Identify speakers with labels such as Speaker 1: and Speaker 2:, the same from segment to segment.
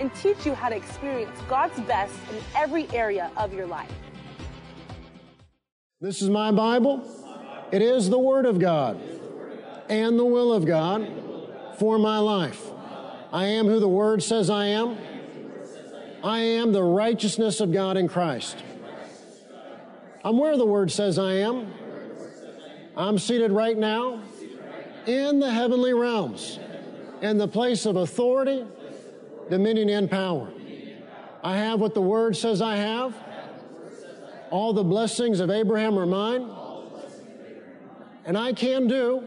Speaker 1: and teach you how to experience God's best in every area of your life.
Speaker 2: This is my Bible. It is the Word of God and the will of God for my life. I am who the Word says I am. I am the righteousness of God in Christ. I'm where the Word says I am. I'm seated right now in the heavenly realms, in the place of authority, dominion, and power. I have what the Word says I have. All the blessings of Abraham are mine. And I can do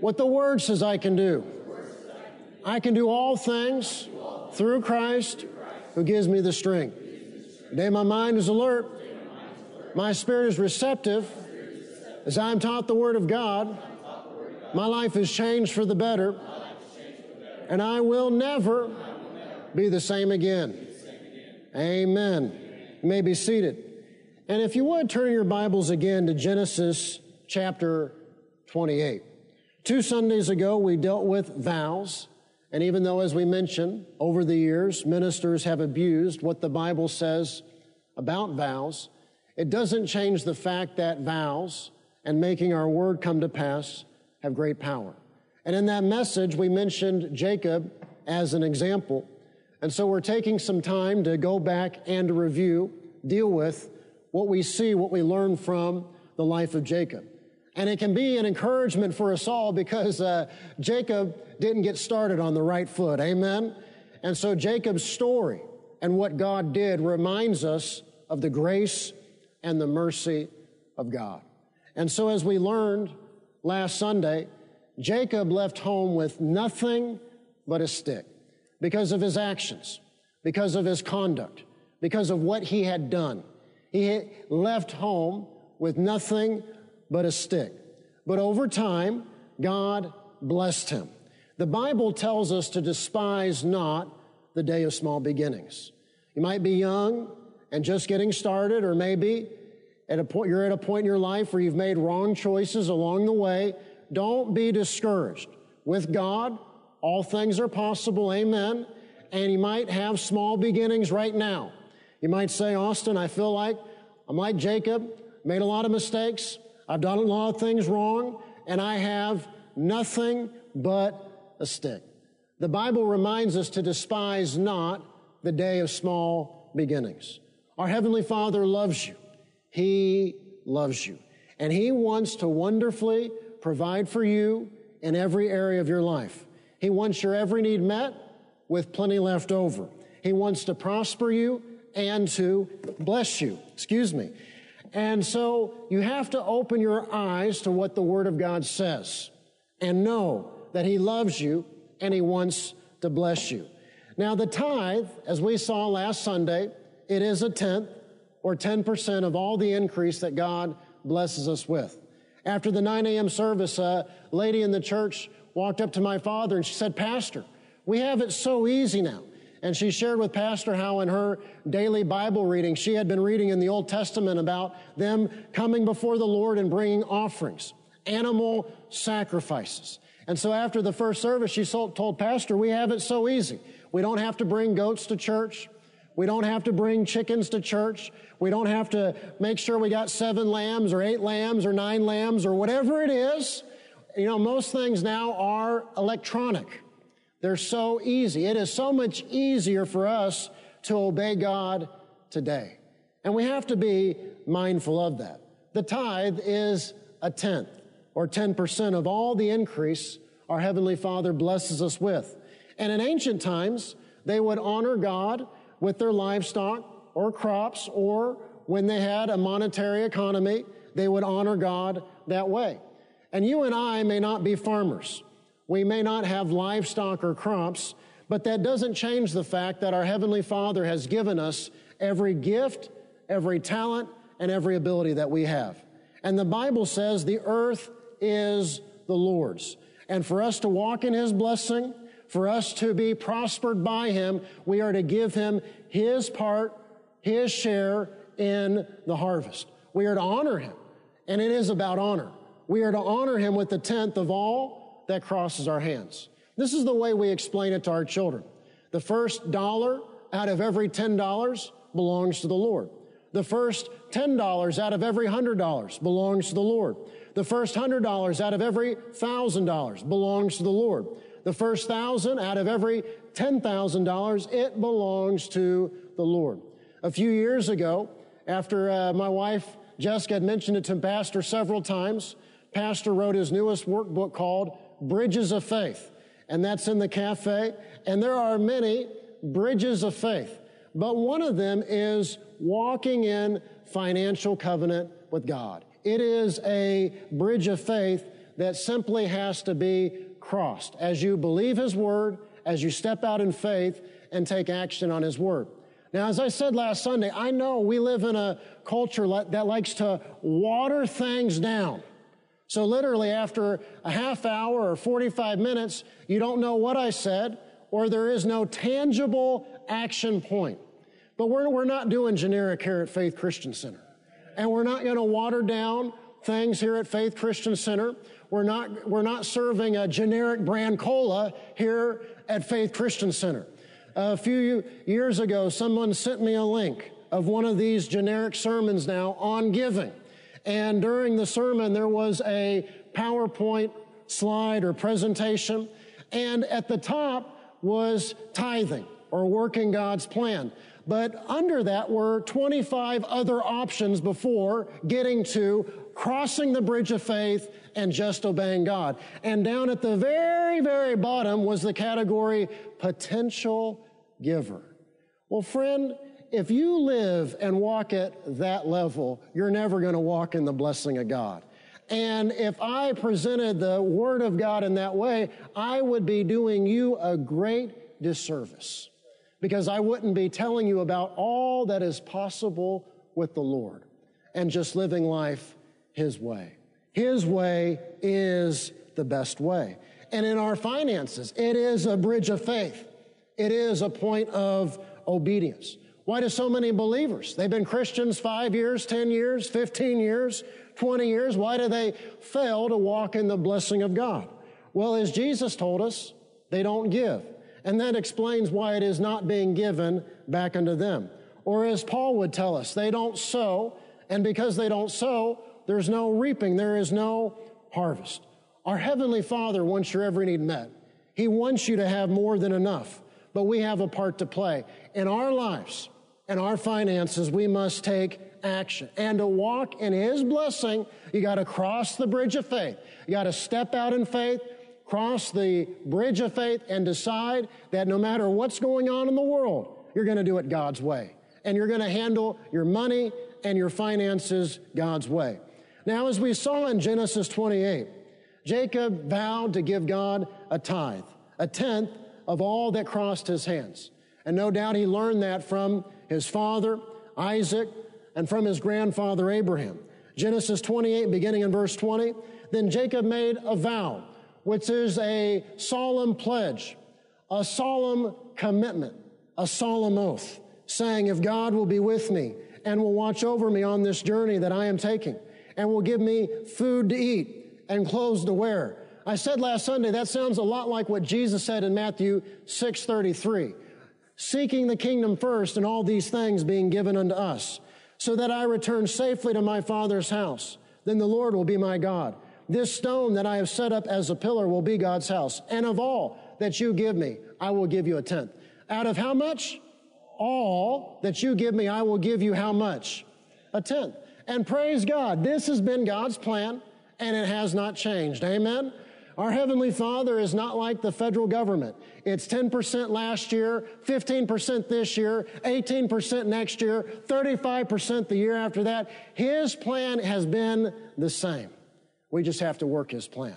Speaker 2: what the Word says I can do. I can do all things through Christ who gives me the strength. Today my mind is alert. My spirit is receptive as I'm taught the Word of God. My life is changed for the better, and I will never be the same again. Amen. You may be seated. And if you would turn your Bibles again to Genesis chapter 28. Two Sundays ago, we dealt with vows. And even though, as we mentioned, over the years, ministers have abused what the Bible says about vows, it doesn't change the fact that vows and making our word come to pass have great power. And in that message, we mentioned Jacob as an example. And so we're taking some time to go back and to review, deal with what we see, what we learn from the life of Jacob. And it can be an encouragement for us all because uh, Jacob didn't get started on the right foot. Amen? And so Jacob's story and what God did reminds us of the grace and the mercy of God. And so as we learned last Sunday, Jacob left home with nothing but a stick because of his actions, because of his conduct, because of what he had done. He left home with nothing but a stick. But over time, God blessed him. The Bible tells us to despise not the day of small beginnings. You might be young and just getting started, or maybe at a point, you're at a point in your life where you've made wrong choices along the way. Don't be discouraged. With God, all things are possible. Amen. And you might have small beginnings right now. You might say, Austin, I feel like I'm like Jacob, made a lot of mistakes. I've done a lot of things wrong, and I have nothing but a stick. The Bible reminds us to despise not the day of small beginnings. Our Heavenly Father loves you. He loves you. And He wants to wonderfully provide for you in every area of your life. He wants your every need met with plenty left over. He wants to prosper you and to bless you. Excuse me. And so you have to open your eyes to what the Word of God says and know that He loves you and He wants to bless you. Now, the tithe, as we saw last Sunday, it is a tenth or 10% of all the increase that God blesses us with. After the 9 a.m. service, a lady in the church walked up to my father and she said, Pastor, we have it so easy now. And she shared with Pastor how in her daily Bible reading, she had been reading in the Old Testament about them coming before the Lord and bringing offerings, animal sacrifices. And so after the first service, she told Pastor, we have it so easy. We don't have to bring goats to church. We don't have to bring chickens to church. We don't have to make sure we got seven lambs or eight lambs or nine lambs or whatever it is. You know, most things now are electronic. They're so easy. It is so much easier for us to obey God today. And we have to be mindful of that. The tithe is a tenth or 10% of all the increase our Heavenly Father blesses us with. And in ancient times, they would honor God with their livestock or crops, or when they had a monetary economy, they would honor God that way. And you and I may not be farmers. We may not have livestock or crops, But that doesn't change the fact that our Heavenly Father has given us every gift, every talent, and every ability that we have. And the Bible says the earth is the Lord's. And for us to walk in His blessing, for us to be prospered by Him, we are to give Him His part, His share in the harvest. We are to honor Him. And it is about honor. We are to honor Him with the tenth of all that crosses our hands. This is the way we explain it to our children. The first dollar out of every $10 belongs to the Lord. The first $10 out of every $100 belongs to the Lord. The first $100 out of every $1,000 belongs to the Lord. The first thousand out of every $10,000, it belongs to the Lord. A few years ago, after uh, my wife Jessica had mentioned it to Pastor several times, Pastor wrote his newest workbook called Bridges of Faith. And that's in the cafe. And there are many bridges of faith. But one of them is walking in financial covenant with God. It is a bridge of faith that simply has to be crossed as you believe His Word, as you step out in faith and take action on His Word. Now, as I said last Sunday, I know we live in a culture that likes to water things down. So literally after a half hour or 45 minutes, you don't know what I said or there is no tangible action point. But we're, we're not doing generic here at Faith Christian Center. And we're not going to water down things here at Faith Christian Center. We're not, we're not serving a generic brand cola here at Faith Christian Center. A few years ago, someone sent me a link of one of these generic sermons now on giving. And during the sermon, there was a PowerPoint slide or presentation. And at the top was tithing or working God's plan. But under that were 25 other options before getting to crossing the bridge of faith and just obeying God. And down at the very, very bottom was the category potential giver. Well, friend, if you live and walk at that level, you're never going to walk in the blessing of God. And if I presented the Word of God in that way, I would be doing you a great disservice because I wouldn't be telling you about all that is possible with the Lord and just living life His way. His way is the best way. And in our finances, it is a bridge of faith. It is a point of obedience. Why do so many believers? They've been Christians five years, 10 years, 15 years, 20 years. Why do they fail to walk in the blessing of God? Well, as Jesus told us, they don't give. And that explains why it is not being given back unto them. Or as Paul would tell us, they don't sow, and because they don't sow, there's no reaping, there is no harvest. Our Heavenly Father wants your every need met. He wants you to have more than enough, but we have a part to play. In our lives and our finances, we must take action. And to walk in His blessing, you got to cross the bridge of faith. You got to step out in faith cross the bridge of faith and decide that no matter what's going on in the world, you're going to do it God's way. And you're going to handle your money and your finances God's way. Now, as we saw in Genesis 28, Jacob vowed to give God a tithe, a tenth of all that crossed his hands. And no doubt he learned that from his father, Isaac, and from his grandfather, Abraham. Genesis 28, beginning in verse 20, then Jacob made a vow which is a solemn pledge, a solemn commitment, a solemn oath, saying, If God will be with me and will watch over me on this journey that I am taking, and will give me food to eat and clothes to wear. I said last Sunday that sounds a lot like what Jesus said in Matthew 6:33. Seeking the kingdom first and all these things being given unto us, so that I return safely to my Father's house. Then the Lord will be my God this stone that I have set up as a pillar will be God's house. And of all that you give me, I will give you a tenth. Out of how much? All that you give me, I will give you how much? A tenth. And praise God, this has been God's plan and it has not changed. Amen? Our Heavenly Father is not like the federal government. It's 10% last year, 15% this year, 18% next year, 35% the year after that. His plan has been the same. We just have to work his plan.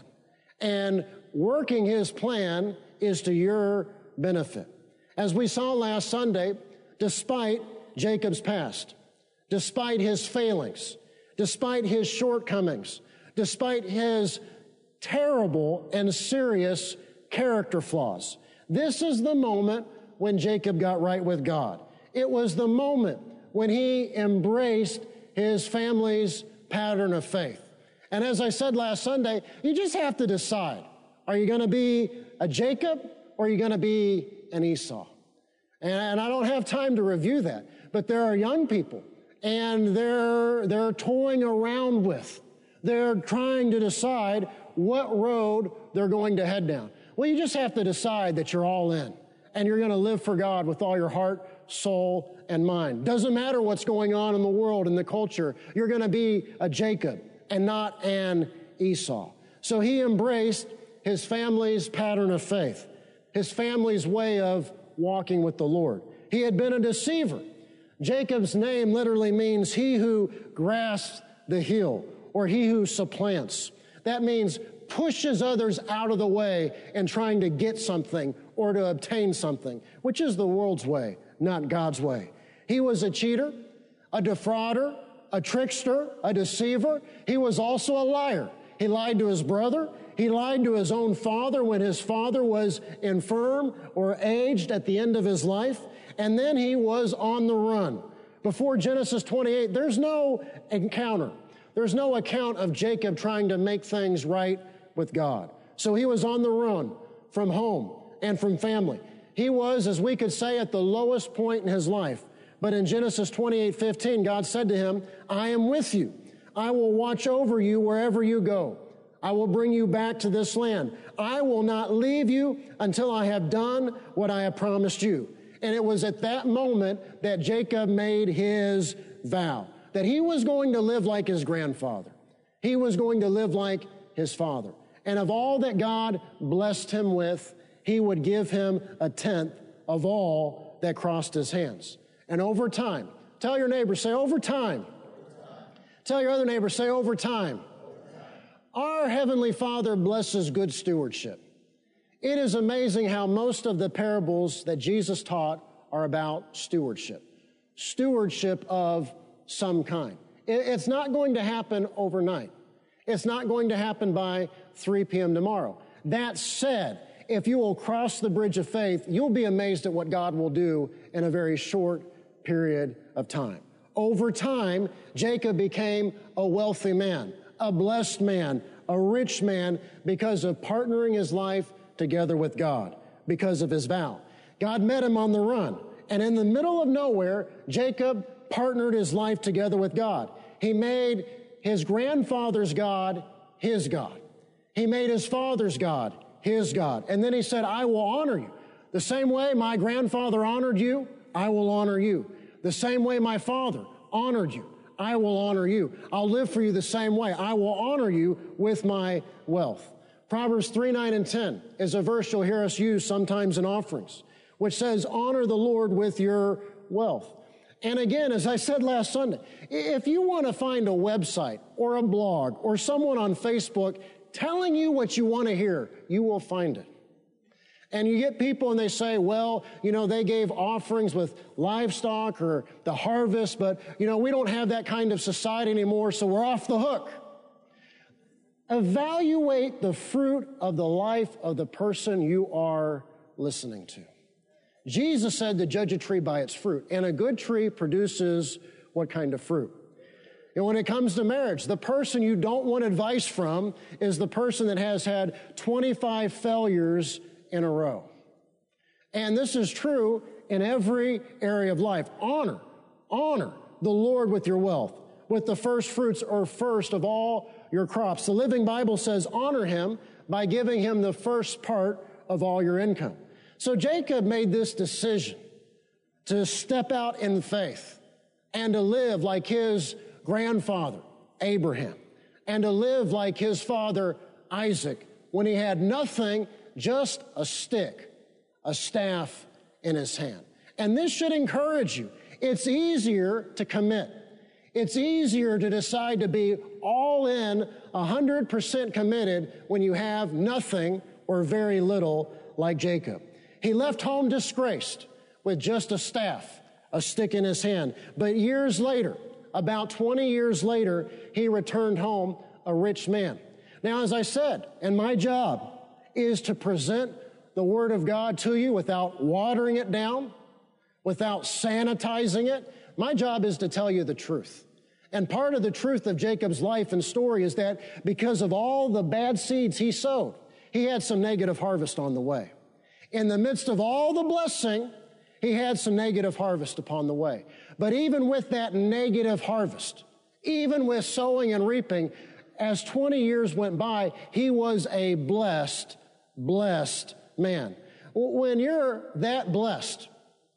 Speaker 2: And working his plan is to your benefit. As we saw last Sunday, despite Jacob's past, despite his failings, despite his shortcomings, despite his terrible and serious character flaws. This is the moment when Jacob got right with God. It was the moment when he embraced his family's pattern of faith. And as I said last Sunday, you just have to decide. Are you going to be a Jacob or are you going to be an Esau? And I don't have time to review that, but there are young people and they're, they're toying around with. They're trying to decide what road they're going to head down. Well, you just have to decide that you're all in and you're going to live for God with all your heart, soul, and mind. Doesn't matter what's going on in the world and the culture. You're going to be a Jacob and not an Esau. So he embraced his family's pattern of faith, his family's way of walking with the Lord. He had been a deceiver. Jacob's name literally means he who grasps the heel or he who supplants. That means pushes others out of the way and trying to get something or to obtain something, which is the world's way, not God's way. He was a cheater, a defrauder, a trickster, a deceiver. He was also a liar. He lied to his brother. He lied to his own father when his father was infirm or aged at the end of his life. And then he was on the run. Before Genesis 28, there's no encounter. There's no account of Jacob trying to make things right with God. So he was on the run from home and from family. He was, as we could say, at the lowest point in his life. But in Genesis 28 15, God said to him, I am with you. I will watch over you wherever you go. I will bring you back to this land. I will not leave you until I have done what I have promised you. And it was at that moment that Jacob made his vow that he was going to live like his grandfather. He was going to live like his father. And of all that God blessed him with, he would give him a tenth of all that crossed his hands. And over time, tell your neighbor, say, over time. Tell your other neighbor, say, over time. Our Heavenly Father blesses good stewardship. It is amazing how most of the parables that Jesus taught are about stewardship. Stewardship of some kind. It's not going to happen overnight. It's not going to happen by 3 p.m. tomorrow. That said, if you will cross the bridge of faith, you'll be amazed at what God will do in a very short period of time. Over time, Jacob became a wealthy man, a blessed man, a rich man because of partnering his life together with God, because of his vow. God met him on the run. And in the middle of nowhere, Jacob partnered his life together with God. He made his grandfather's God his God. He made his father's God his God. And then he said, I will honor you. The same way my grandfather honored you, I will honor you. The same way my father honored you, I will honor you. I'll live for you the same way. I will honor you with my wealth. Proverbs 3, 9, and 10 is a verse you'll hear us use sometimes in offerings, which says, honor the Lord with your wealth. And again, as I said last Sunday, if you want to find a website or a blog or someone on Facebook telling you what you want to hear, you will find it. And you get people and they say, well, you know, they gave offerings with livestock or the harvest, but, you know, we don't have that kind of society anymore, so we're off the hook. Evaluate the fruit of the life of the person you are listening to. Jesus said to judge a tree by its fruit, and a good tree produces what kind of fruit? And when it comes to marriage, the person you don't want advice from is the person that has had 25 failures in a row. And this is true in every area of life. Honor, honor the Lord with your wealth, with the first fruits or first of all your crops. The Living Bible says honor him by giving him the first part of all your income. So Jacob made this decision to step out in faith and to live like his grandfather, Abraham, and to live like his father, Isaac, when he had nothing, just a stick, a staff in his hand. And this should encourage you. It's easier to commit. It's easier to decide to be all in, 100% committed when you have nothing or very little like Jacob. He left home disgraced with just a staff, a stick in his hand. But years later, about 20 years later, he returned home a rich man. Now, as I said, and my job is to present the Word of God to you without watering it down, without sanitizing it. My job is to tell you the truth. And part of the truth of Jacob's life and story is that because of all the bad seeds he sowed, he had some negative harvest on the way. In the midst of all the blessing, he had some negative harvest upon the way. But even with that negative harvest, even with sowing and reaping, as 20 years went by, he was a blessed, blessed man. When you're that blessed,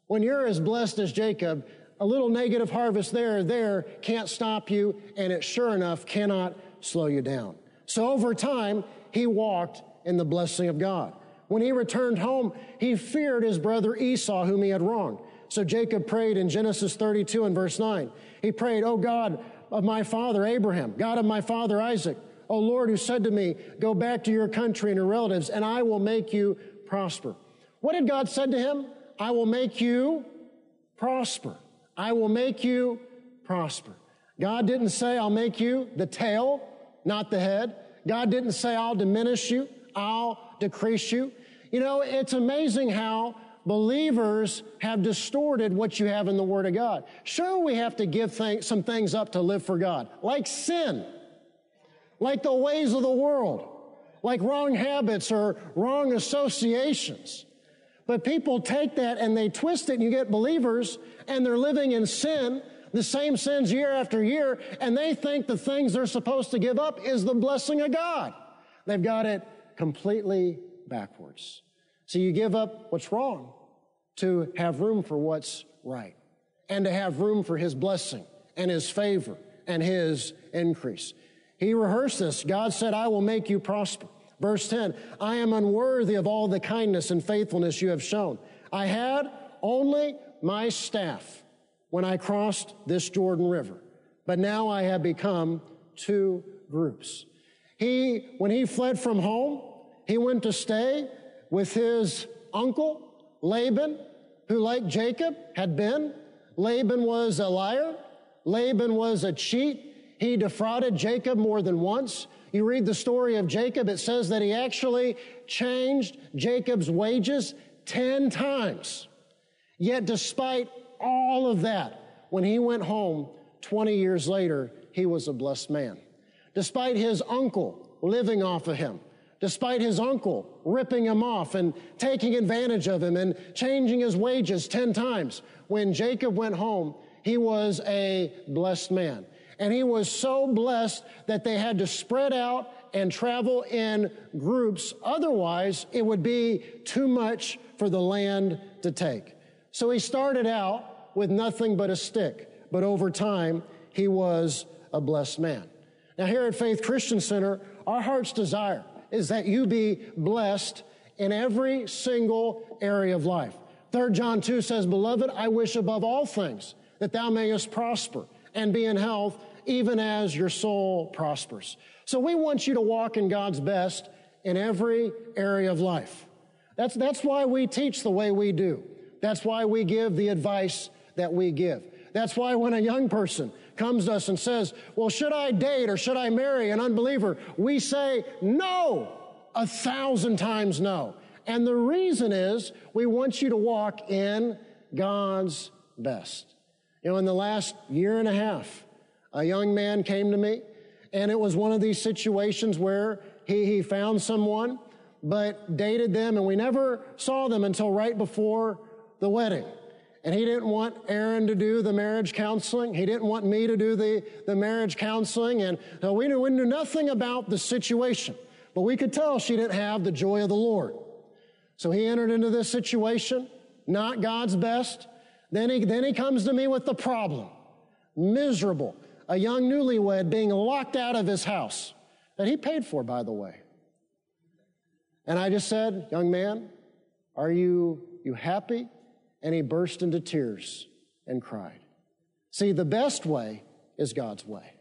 Speaker 2: when you're as blessed as Jacob, a little negative harvest there there can't stop you, and it sure enough cannot slow you down. So over time, he walked in the blessing of God. When he returned home, he feared his brother Esau, whom he had wronged. So Jacob prayed in Genesis 32 and verse 9. He prayed, Oh God of my father Abraham, God of my father Isaac, O Lord, who said to me, Go back to your country and your relatives, and I will make you prosper. What had God said to him? I will make you prosper. I will make you prosper. God didn't say, I'll make you the tail, not the head. God didn't say, I'll diminish you, I'll decrease you. You know, it's amazing how believers have distorted what you have in the Word of God. Sure, we have to give some things up to live for God, like sin, like the ways of the world, like wrong habits or wrong associations. But people take that and they twist it, and you get believers, and they're living in sin, the same sins year after year, and they think the things they're supposed to give up is the blessing of God. They've got it completely backwards. So you give up what's wrong to have room for what's right and to have room for his blessing and his favor and his increase. He rehearsed this. God said, I will make you prosper. Verse 10, I am unworthy of all the kindness and faithfulness you have shown. I had only my staff when I crossed this Jordan River, but now I have become two groups. He, when he fled from home, he went to stay with his uncle, Laban, who, like Jacob, had been. Laban was a liar. Laban was a cheat. He defrauded Jacob more than once. You read the story of Jacob, it says that he actually changed Jacob's wages 10 times. Yet, despite all of that, when he went home 20 years later, he was a blessed man. Despite his uncle living off of him, despite his uncle ripping him off and taking advantage of him and changing his wages 10 times. When Jacob went home, he was a blessed man. And he was so blessed that they had to spread out and travel in groups. Otherwise, it would be too much for the land to take. So he started out with nothing but a stick, but over time, he was a blessed man. Now, here at Faith Christian Center, our heart's desire is that you be blessed in every single area of life. 3 John 2 says, Beloved, I wish above all things that thou mayest prosper and be in health, even as your soul prospers. So we want you to walk in God's best in every area of life. That's, that's why we teach the way we do. That's why we give the advice that we give. That's why when a young person comes to us and says, well, should I date or should I marry an unbeliever? We say no, a thousand times no. And the reason is we want you to walk in God's best. You know, in the last year and a half, a young man came to me and it was one of these situations where he, he found someone, but dated them and we never saw them until right before the wedding. And he didn't want Aaron to do the marriage counseling. He didn't want me to do the, the marriage counseling. And uh, we, knew, we knew nothing about the situation. But we could tell she didn't have the joy of the Lord. So he entered into this situation, not God's best. Then he, then he comes to me with the problem. Miserable. A young newlywed being locked out of his house that he paid for, by the way. And I just said, young man, are you, you happy? And he burst into tears and cried. See, the best way is God's way.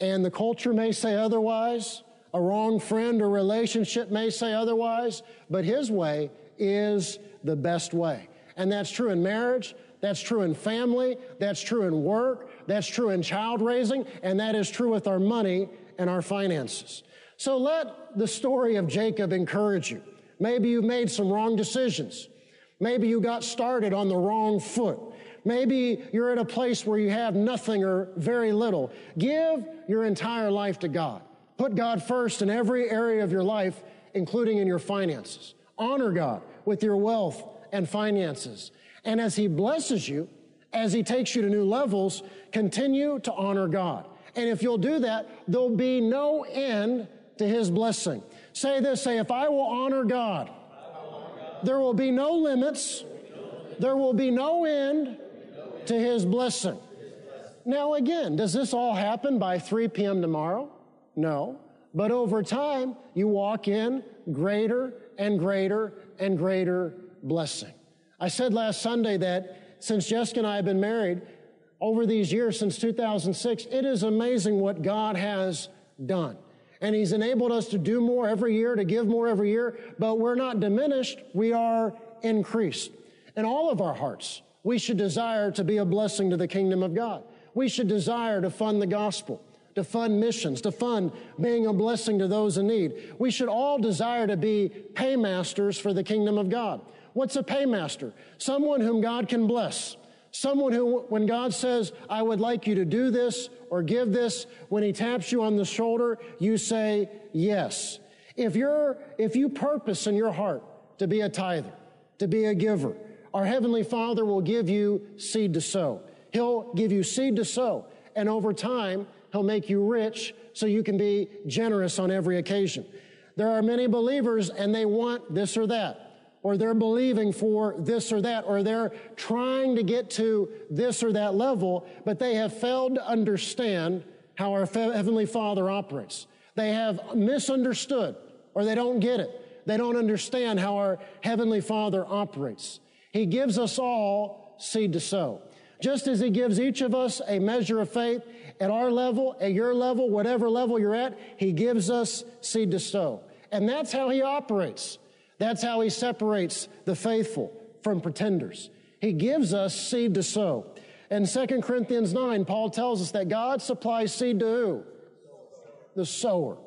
Speaker 2: And the culture may say otherwise, a wrong friend or relationship may say otherwise, but his way is the best way. And that's true in marriage, that's true in family, that's true in work, that's true in child raising, and that is true with our money and our finances. So let the story of Jacob encourage you. Maybe you've made some wrong decisions. Maybe you got started on the wrong foot. Maybe you're at a place where you have nothing or very little. Give your entire life to God. Put God first in every area of your life, including in your finances. Honor God with your wealth and finances. And as He blesses you, as He takes you to new levels, continue to honor God. And if you'll do that, there'll be no end to His blessing. Say this, say, if I will honor God, there will be no limits, there will be no end to His blessing. Now, again, does this all happen by 3 p.m. tomorrow? No. But over time, you walk in greater and greater and greater blessing. I said last Sunday that since Jessica and I have been married over these years, since 2006, it is amazing what God has done. And He's enabled us to do more every year, to give more every year, but we're not diminished, we are increased. In all of our hearts, we should desire to be a blessing to the kingdom of God. We should desire to fund the gospel to fund missions, to fund being a blessing to those in need. We should all desire to be paymasters for the kingdom of God. What's a paymaster? Someone whom God can bless. Someone who, when God says, I would like you to do this or give this, when He taps you on the shoulder, you say yes. If you're, if you purpose in your heart to be a tither, to be a giver, our Heavenly Father will give you seed to sow. He'll give you seed to sow. And over time, He'll make you rich so you can be generous on every occasion. There are many believers and they want this or that, or they're believing for this or that, or they're trying to get to this or that level, but they have failed to understand how our Heavenly Father operates. They have misunderstood or they don't get it. They don't understand how our Heavenly Father operates. He gives us all seed to sow. Just as He gives each of us a measure of faith, at our level, at your level, whatever level you're at, He gives us seed to sow. And that's how He operates. That's how He separates the faithful from pretenders. He gives us seed to sow. In 2 Corinthians 9, Paul tells us that God supplies seed to who? The sower.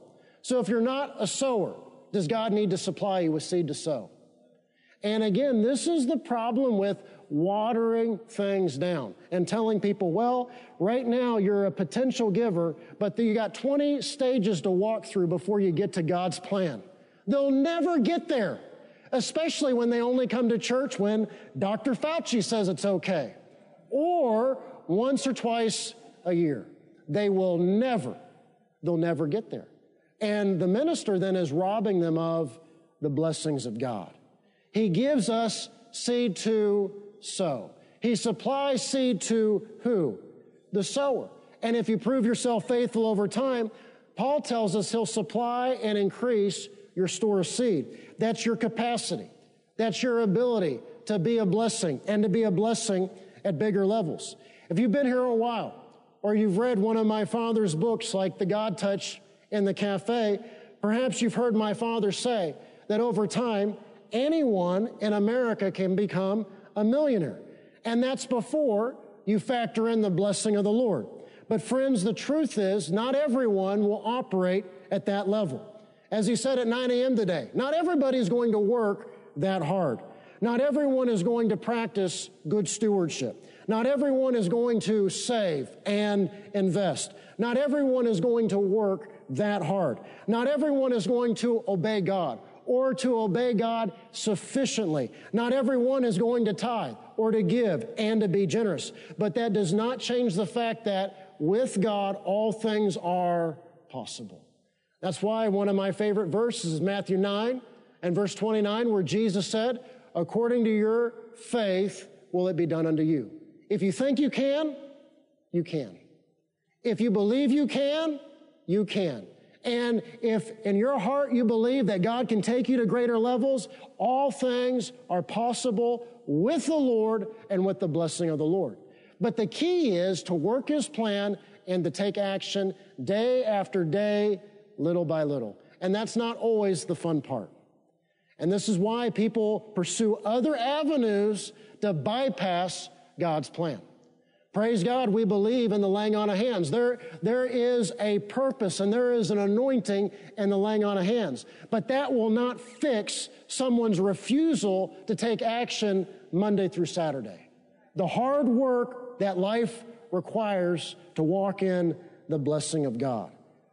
Speaker 2: So if you're not a sower, does God need to supply you with seed to sow? And again, this is the problem with watering things down and telling people, well, right now you're a potential giver, but you got 20 stages to walk through before you get to God's plan. They'll never get there, especially when they only come to church when Dr. Fauci says it's okay or once or twice a year. They will never, they'll never get there. And the minister then is robbing them of the blessings of God. He gives us seed to sow. He supplies seed to who? The sower. And if you prove yourself faithful over time, Paul tells us he'll supply and increase your store of seed. That's your capacity. That's your ability to be a blessing and to be a blessing at bigger levels. If you've been here a while, or you've read one of my father's books like The God Touch in the Cafe, perhaps you've heard my father say that over time, anyone in America can become a millionaire. And that's before you factor in the blessing of the Lord. But friends, the truth is not everyone will operate at that level. As he said at 9 a.m. today, not everybody is going to work that hard. Not everyone is going to practice good stewardship. Not everyone is going to save and invest. Not everyone is going to work that hard. Not everyone is going to obey God or to obey God sufficiently. Not everyone is going to tithe or to give and to be generous. But that does not change the fact that with God, all things are possible. That's why one of my favorite verses is Matthew 9 and verse 29, where Jesus said, According to your faith will it be done unto you. If you think you can, you can. If you believe you can, you can. And if in your heart you believe that God can take you to greater levels, all things are possible with the Lord and with the blessing of the Lord. But the key is to work his plan and to take action day after day, little by little. And that's not always the fun part. And this is why people pursue other avenues to bypass God's plan. Praise God, we believe in the laying on of hands. There, there is a purpose and there is an anointing in the laying on of hands. But that will not fix someone's refusal to take action Monday through Saturday. The hard work that life requires to walk in the blessing of God.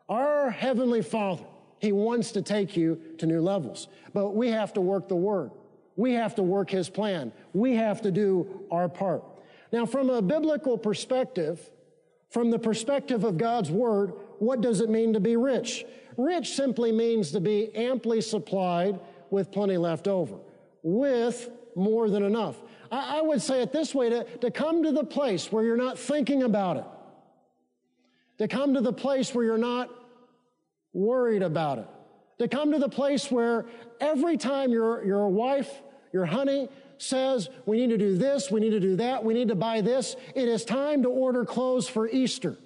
Speaker 2: Our Heavenly Father, He wants to take you to new levels, but we have to work the Word. We have to work His plan. We have to do our part. Now, from a biblical perspective, from the perspective of God's Word, what does it mean to be rich? Rich simply means to be amply supplied with plenty left over, with more than enough. I, I would say it this way to, to come to the place where you're not thinking about it, to come to the place where you're not worried about it, to come to the place where every time your, your wife, your honey, says we need to do this, we need to do that, we need to buy this. It is time to order clothes for Easter.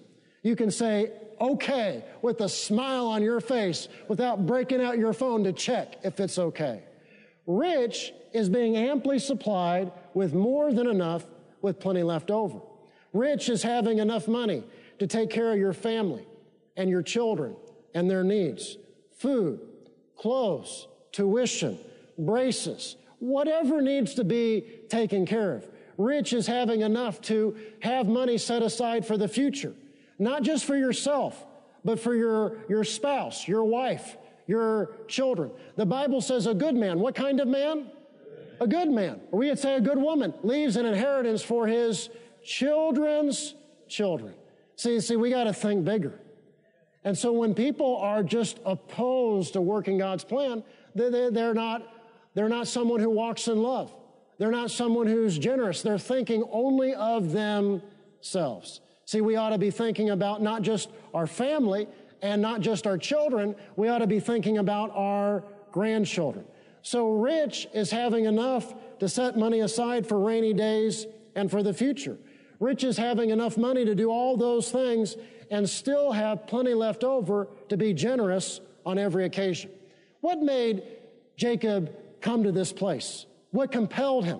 Speaker 2: You can say, okay, with a smile on your face without breaking out your phone to check if it's okay. Rich is being amply supplied with more than enough with plenty left over. Rich is having enough money to take care of your family and your children and their needs. Food, clothes, tuition, braces, whatever needs to be taken care of. Rich is having enough to have money set aside for the future, not just for yourself, but for your, your spouse, your wife, your children. The Bible says a good man. What kind of man? A good man. Or we would say a good woman leaves an inheritance for his children's children. See, see, we got to think bigger. And so when people are just opposed to working God's plan, they're not they're not someone who walks in love. They're not someone who's generous. They're thinking only of themselves. See, we ought to be thinking about not just our family and not just our children. We ought to be thinking about our grandchildren. So rich is having enough to set money aside for rainy days and for the future. Rich is having enough money to do all those things and still have plenty left over to be generous on every occasion. What made Jacob come to this place? What compelled him?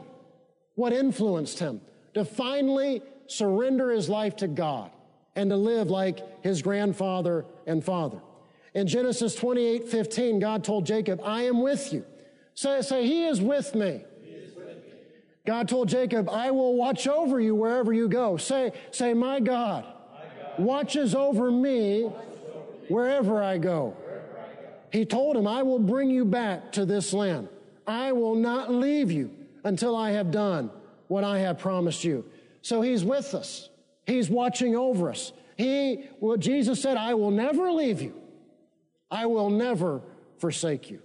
Speaker 2: What influenced him to finally surrender his life to God and to live like his grandfather and father? In Genesis 28 15, God told Jacob, I am with you. Say, say He is with me. God told Jacob, I will watch over you wherever you go. Say, say, my God, watches over me wherever I go. He told him, I will bring you back to this land. I will not leave you until I have done what I have promised you. So he's with us. He's watching over us. He, well, Jesus said, I will never leave you. I will never forsake you.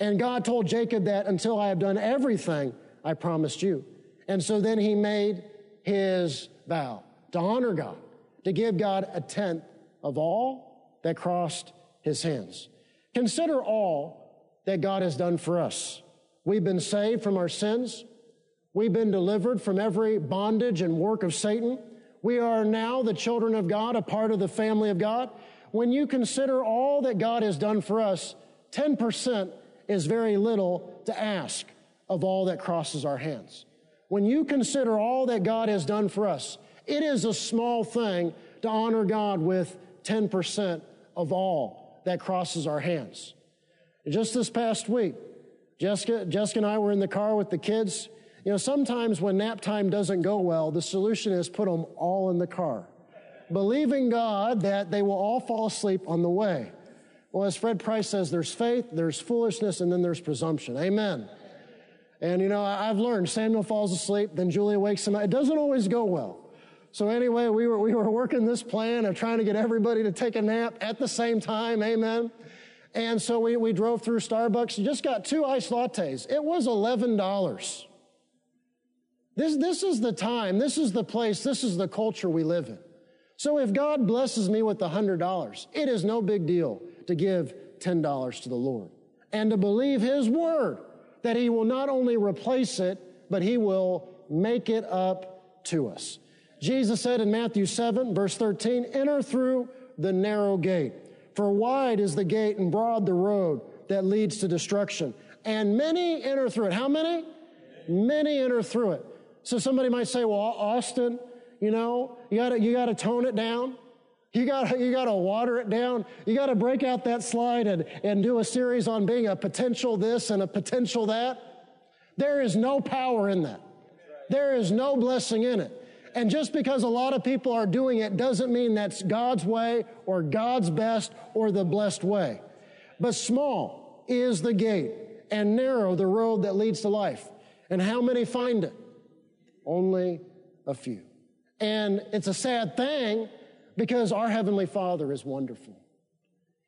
Speaker 2: And God told Jacob that until I have done everything I promised you. And so then he made his vow to honor God, to give God a tenth of all that crossed his hands. Consider all that God has done for us. We've been saved from our sins. We've been delivered from every bondage and work of Satan. We are now the children of God, a part of the family of God. When you consider all that God has done for us, 10% is very little to ask of all that crosses our hands. When you consider all that God has done for us, it is a small thing to honor God with 10% of all that crosses our hands. Just this past week, Jessica, Jessica and I were in the car with the kids. You know, sometimes when nap time doesn't go well, the solution is put them all in the car, believing God that they will all fall asleep on the way. Well, as Fred Price says, there's faith, there's foolishness, and then there's presumption. Amen. And you know, I've learned Samuel falls asleep, then Julia wakes him up. It doesn't always go well. So anyway, we were, we were working this plan of trying to get everybody to take a nap at the same time. Amen. And so we, we drove through Starbucks and just got two iced lattes. It was $11. This, this is the time, this is the place, this is the culture we live in. So if God blesses me with $100, it is no big deal to give $10 to the Lord and to believe His word that He will not only replace it, but He will make it up to us. Jesus said in Matthew 7, verse 13, enter through the narrow gate. For wide is the gate and broad the road that leads to destruction, and many enter through it. How many? Many enter through it. So somebody might say, well, Austin, you know, you gotta, you gotta tone it down. You gotta, you gotta water it down. You gotta break out that slide and, and do a series on being a potential this and a potential that. There is no power in that. There is no blessing in it. And just because a lot of people are doing it doesn't mean that's God's way or God's best or the blessed way. But small is the gate and narrow the road that leads to life. And how many find it? Only a few. And it's a sad thing because our Heavenly Father is wonderful.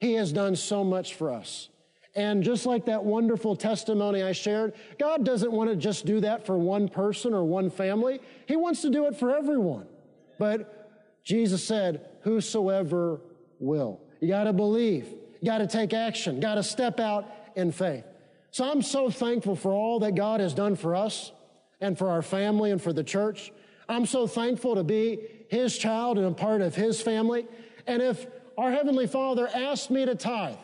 Speaker 2: He has done so much for us. And just like that wonderful testimony I shared, God doesn't want to just do that for one person or one family. He wants to do it for everyone. But Jesus said, whosoever will. You got to believe. You got to take action. Got to step out in faith. So I'm so thankful for all that God has done for us and for our family and for the church. I'm so thankful to be His child and a part of His family. And if our Heavenly Father asked me to tithe,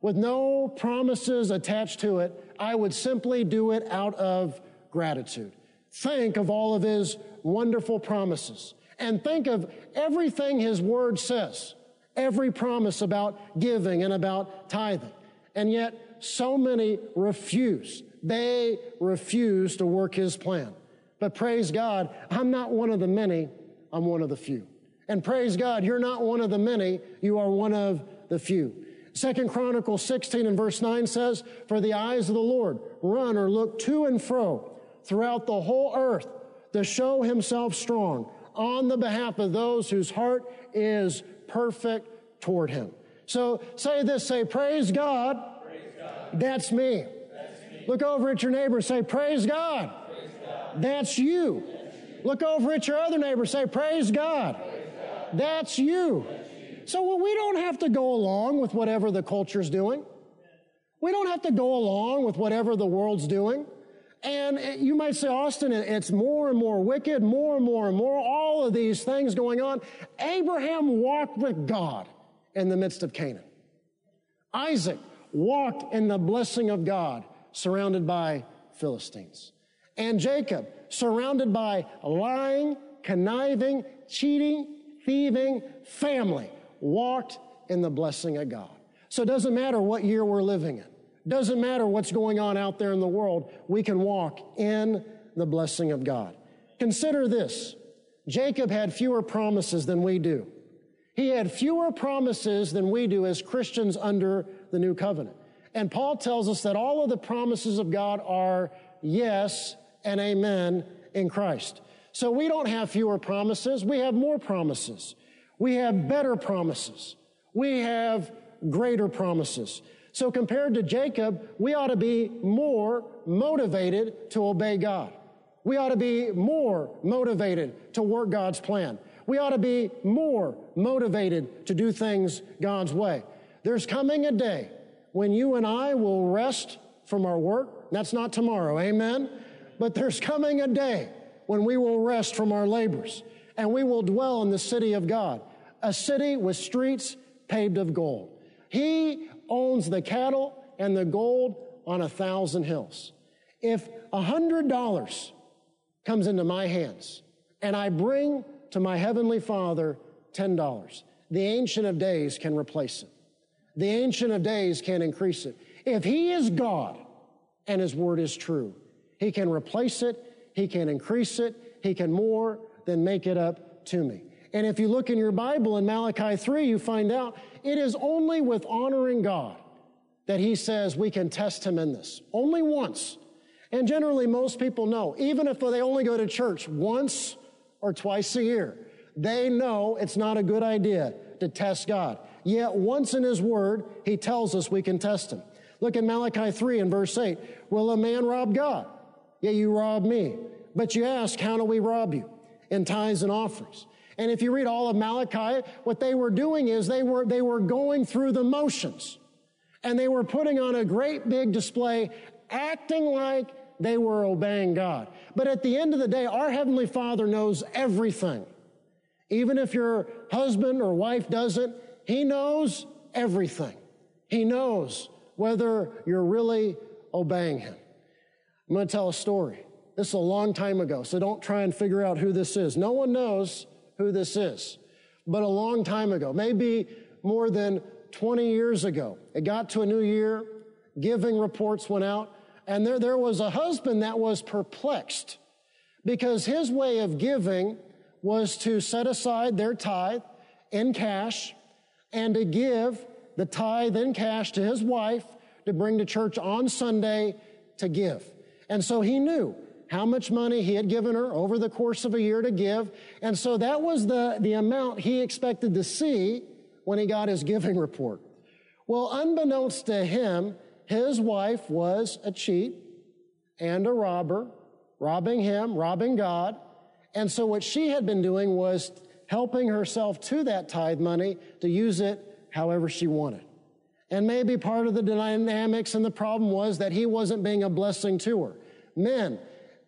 Speaker 2: with no promises attached to it, I would simply do it out of gratitude. Think of all of his wonderful promises and think of everything his word says, every promise about giving and about tithing. And yet so many refuse. They refuse to work his plan. But praise God, I'm not one of the many, I'm one of the few. And praise God, you're not one of the many, you are one of the few. Second Chronicles 16 and verse 9 says, For the eyes of the Lord run or look to and fro throughout the whole earth to show himself strong on the behalf of those whose heart is perfect toward him. So say this, say, Praise God. Praise God. That's, me. That's me. Look over at your neighbor, and say, Praise God. Praise God. That's, you. Look over at your other neighbor, say, Praise God. Praise God. That's you. So well, we don't have to go along with whatever the culture's doing. We don't have to go along with whatever the world's doing. And eh, you might say, Austin, it's more and more wicked, more and more and more, all of these things going on. Abraham walked with God in the midst of Canaan. Isaac walked in the blessing of God, surrounded by Philistines. And Jacob, surrounded by lying, conniving, cheating, thieving family walked in the blessing of God. So it doesn't matter what year we're living in. Doesn't matter what's going on out there in the world. We can walk in the blessing of God. Consider this. Jacob had fewer promises than we do. He had fewer promises than we do as Christians under the new covenant. And Paul tells us that all of the promises of God are yes and amen in Christ. So we don't have fewer promises. We have more promises. We have better promises. We have greater promises. So compared to Jacob, we ought to be more motivated to obey God. We ought to be more motivated to work God's plan. We ought to be more motivated to do things God's way. There's coming a day when you and I will rest from our work. That's not tomorrow, amen? But there's coming a day when we will rest from our labors and we will dwell in the city of God a city with streets paved of gold. He owns the cattle and the gold on a thousand hills. If a hundred dollars comes into my hands and I bring to my heavenly father ten dollars, the ancient of days can replace it. The ancient of days can increase it. If he is God and his word is true, he can replace it, he can increase it, he can more than make it up to me. And if you look in your Bible in Malachi 3, you find out it is only with honoring God that he says we can test him in this. Only once. And generally, most people know, even if they only go to church once or twice a year, they know it's not a good idea to test God. Yet once in his word, he tells us we can test him. Look at Malachi 3 and verse 8. Will a man rob God? Yeah, you rob me. But you ask, how do we rob you? In tithes and offerings. And if you read all of Malachi, what they were doing is they were, they were going through the motions and they were putting on a great big display, acting like they were obeying God. But at the end of the day, our Heavenly Father knows everything. Even if your husband or wife doesn't, He knows everything. He knows whether you're really obeying him. I'm going to tell a story. This is a long time ago, so don't try and figure out who this is. No one knows who this is, but a long time ago, maybe more than 20 years ago. It got to a new year, giving reports went out, and there, there was a husband that was perplexed because his way of giving was to set aside their tithe in cash and to give the tithe in cash to his wife to bring to church on Sunday to give. And so he knew how much money he had given her over the course of a year to give. And so that was the, the amount he expected to see when he got his giving report. Well, unbeknownst to him, his wife was a cheat and a robber, robbing him, robbing God. And so what she had been doing was helping herself to that tithe money to use it however she wanted. And maybe part of the dynamics and the problem was that he wasn't being a blessing to her. Men,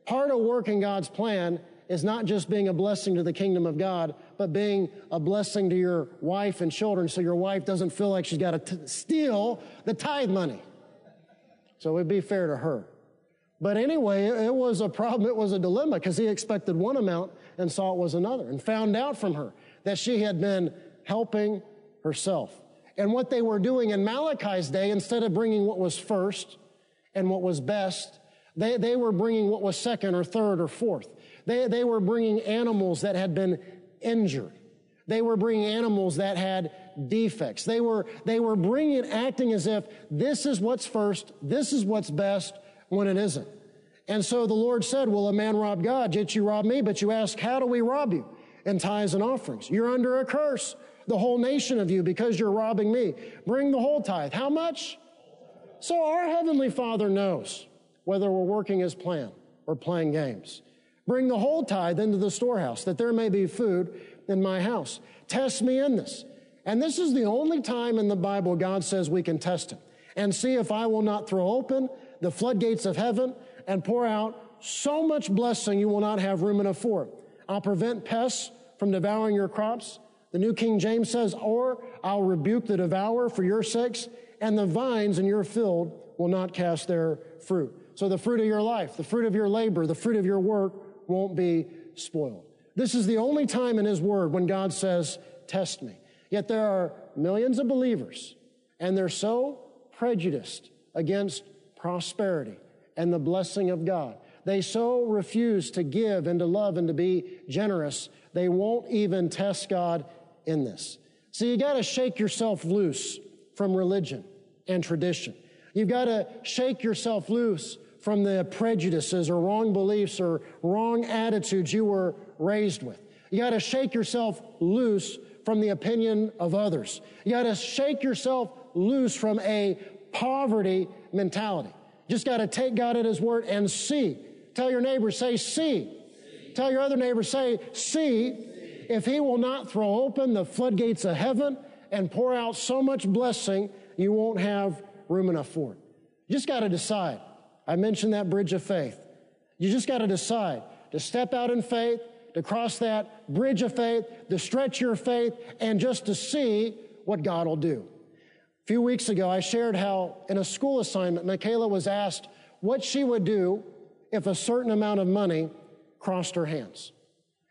Speaker 2: part of working God's plan is not just being a blessing to the kingdom of God, but being a blessing to your wife and children so your wife doesn't feel like she's got to t- steal the tithe money. So it would be fair to her. But anyway, it was a problem. It was a dilemma because he expected one amount and saw it was another and found out from her that she had been helping herself. And what they were doing in Malachi's day, instead of bringing what was first and what was best, they, they were bringing what was second or third or fourth. They, they were bringing animals that had been injured. They were bringing animals that had defects. They were, they were bringing, acting as if this is what's first, this is what's best, when it isn't. And so the Lord said, Will a man rob God? Yet you rob me, but you ask, How do we rob you? In tithes and offerings. You're under a curse, the whole nation of you, because you're robbing me. Bring the whole tithe. How much? So our Heavenly Father knows whether we're working as plan or playing games. Bring the whole tithe into the storehouse, that there may be food in my house. Test me in this. And this is the only time in the Bible God says we can test Him and see if I will not throw open the floodgates of heaven and pour out so much blessing you will not have room enough for. I'll prevent pests from devouring your crops. The New King James says, or I'll rebuke the devourer for your sakes, and the vines in your field will not cast their fruit. So the fruit of your life, the fruit of your labor, the fruit of your work won't be spoiled. This is the only time in His Word when God says, test me. Yet there are millions of believers, and they're so prejudiced against prosperity and the blessing of God. They so refuse to give and to love and to be generous, they won't even test God in this. So you got to shake yourself loose from religion and tradition. You've got to shake yourself loose from the prejudices or wrong beliefs or wrong attitudes you were raised with. You got to shake yourself loose from the opinion of others. You got to shake yourself loose from a poverty mentality. Just got to take God at His word and see. Tell your neighbor, say, see. see. Tell your other neighbor, say, see. see. If He will not throw open the floodgates of heaven and pour out so much blessing, you won't have room enough for it. You just got to decide. I mentioned that bridge of faith. You just got to decide to step out in faith, to cross that bridge of faith, to stretch your faith, and just to see what God will do. A few weeks ago, I shared how in a school assignment, Michaela was asked what she would do if a certain amount of money crossed her hands.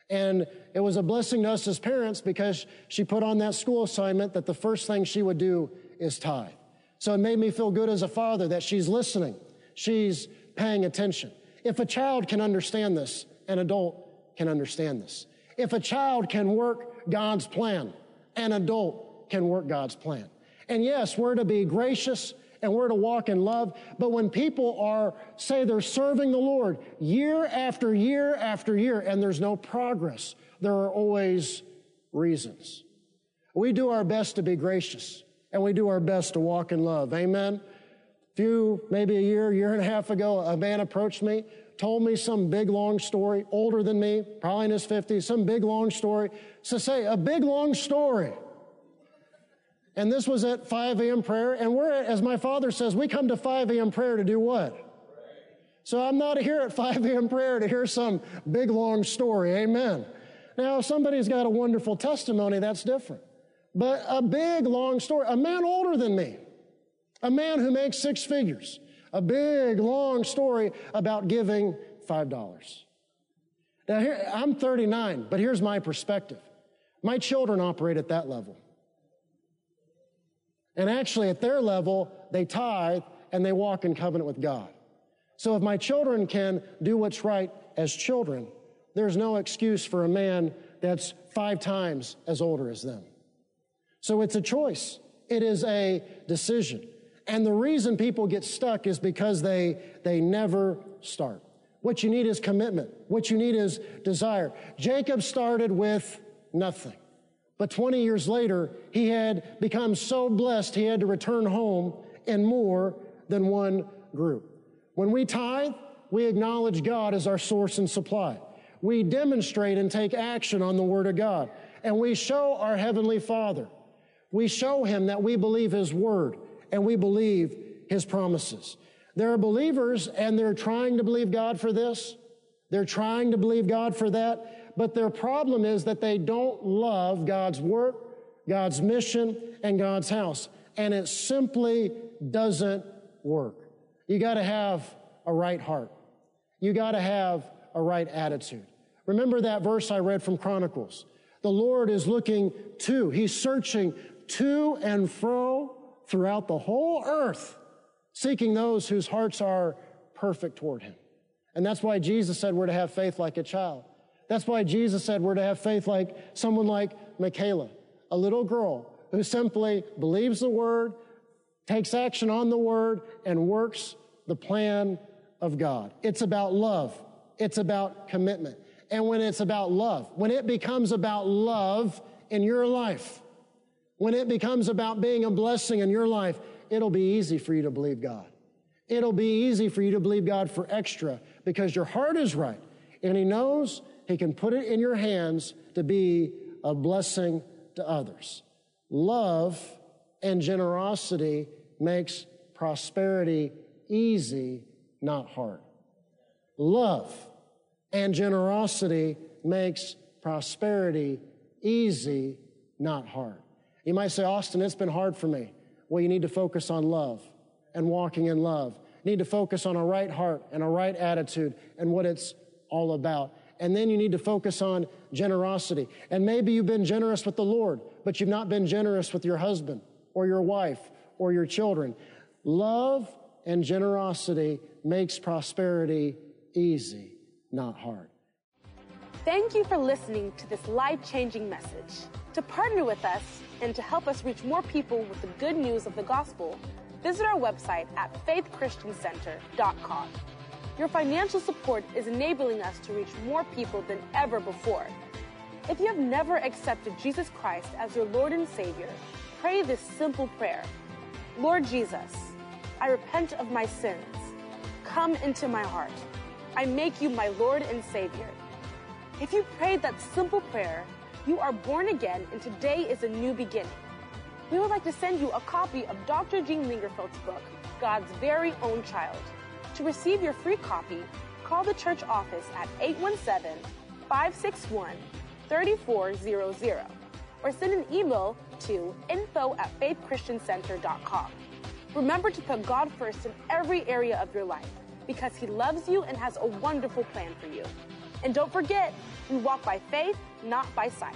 Speaker 2: And it was a blessing to us as parents because she put on that school assignment that the first thing she would do is tithe. So it made me feel good as a father that she's listening. She's paying attention. If a child can understand this, an adult can understand this. If a child can work God's plan, an adult can work God's plan. And yes, we're to be gracious and we're to walk in love. But when people are, say they're serving the Lord year after year after year and there's no progress, there are always reasons. We do our best to be gracious and we do our best to walk in love. Amen. Few, maybe a year, year and a half ago, a man approached me, told me some big long story, older than me, probably in his 50s, some big long story. So say, a big long story. And this was at 5 a.m. prayer. And we're, as my father says, we come to 5 a.m. prayer to do what? So I'm not here at 5 a.m. prayer to hear some big long story. Amen. Now, if somebody's got a wonderful testimony, that's different. But a big long story, a man older than me, a man who makes six figures, A big, long story about giving $5. Now, here, I'm 39, but here's my perspective. My children operate at that level. And actually, at their level, they tithe and they walk in covenant with God. So if my children can do what's right as children, there's no excuse for a man that's five times as older as them. So it's a choice. It is a decision. And the reason people get stuck is because they, they never start. What you need is commitment. What you need is desire. Jacob started with nothing. But 20 years later, he had become so blessed he had to return home in more than one group. When we tithe, we acknowledge God as our source and supply. We demonstrate and take action on the Word of God. And we show our Heavenly Father. We show Him that we believe His Word and we believe His promises. There are believers and they're trying to believe God for this. They're trying to believe God for that. But their problem is that they don't love God's work, God's mission, and God's house. And it simply doesn't work. You got to have a right heart. You got to have a right attitude. Remember that verse I read from Chronicles. The Lord is looking to, He's searching to and fro throughout the whole earth, seeking those whose hearts are perfect toward Him. And that's why Jesus said we're to have faith like a child. That's why Jesus said we're to have faith like someone like Michaela, a little girl who simply believes the word, takes action on the word, and works the plan of God. It's about love. It's about commitment. And when it's about love, when it becomes about love in your life, when it becomes about being a blessing in your life, it'll be easy for you to believe God. It'll be easy for you to believe God for extra because your heart is right. And He knows He can put it in your hands to be a blessing to others. Love and generosity makes prosperity easy, not hard. Love and generosity makes prosperity easy, not hard. You might say, Austin, it's been hard for me. Well, you need to focus on love and walking in love. You need to focus on a right heart and a right attitude and what it's all about. And then you need to focus on generosity. And maybe you've been generous with the Lord, but you've not been generous with your husband or your wife or your children. Love and generosity makes prosperity easy, not hard.
Speaker 1: Thank you for listening to this life changing message. To partner with us and to help us reach more people with the good news of the gospel, visit our website at faithchristiancenter.com. Your financial support is enabling us to reach more people than ever before. If you have never accepted Jesus Christ as your Lord and Savior, pray this simple prayer Lord Jesus, I repent of my sins. Come into my heart. I make you my Lord and Savior. If you prayed that simple prayer, you are born again and today is a new beginning. We would like to send you a copy of Dr. Gene Lingerfelt's book, God's Very Own Child. To receive your free copy, call the church office at 817 561 3400 or send an email to info at faithchristiancenter.com. Remember to put God first in every area of your life because He loves you and has a wonderful plan for you. And don't forget, we walk by faith, not by sight.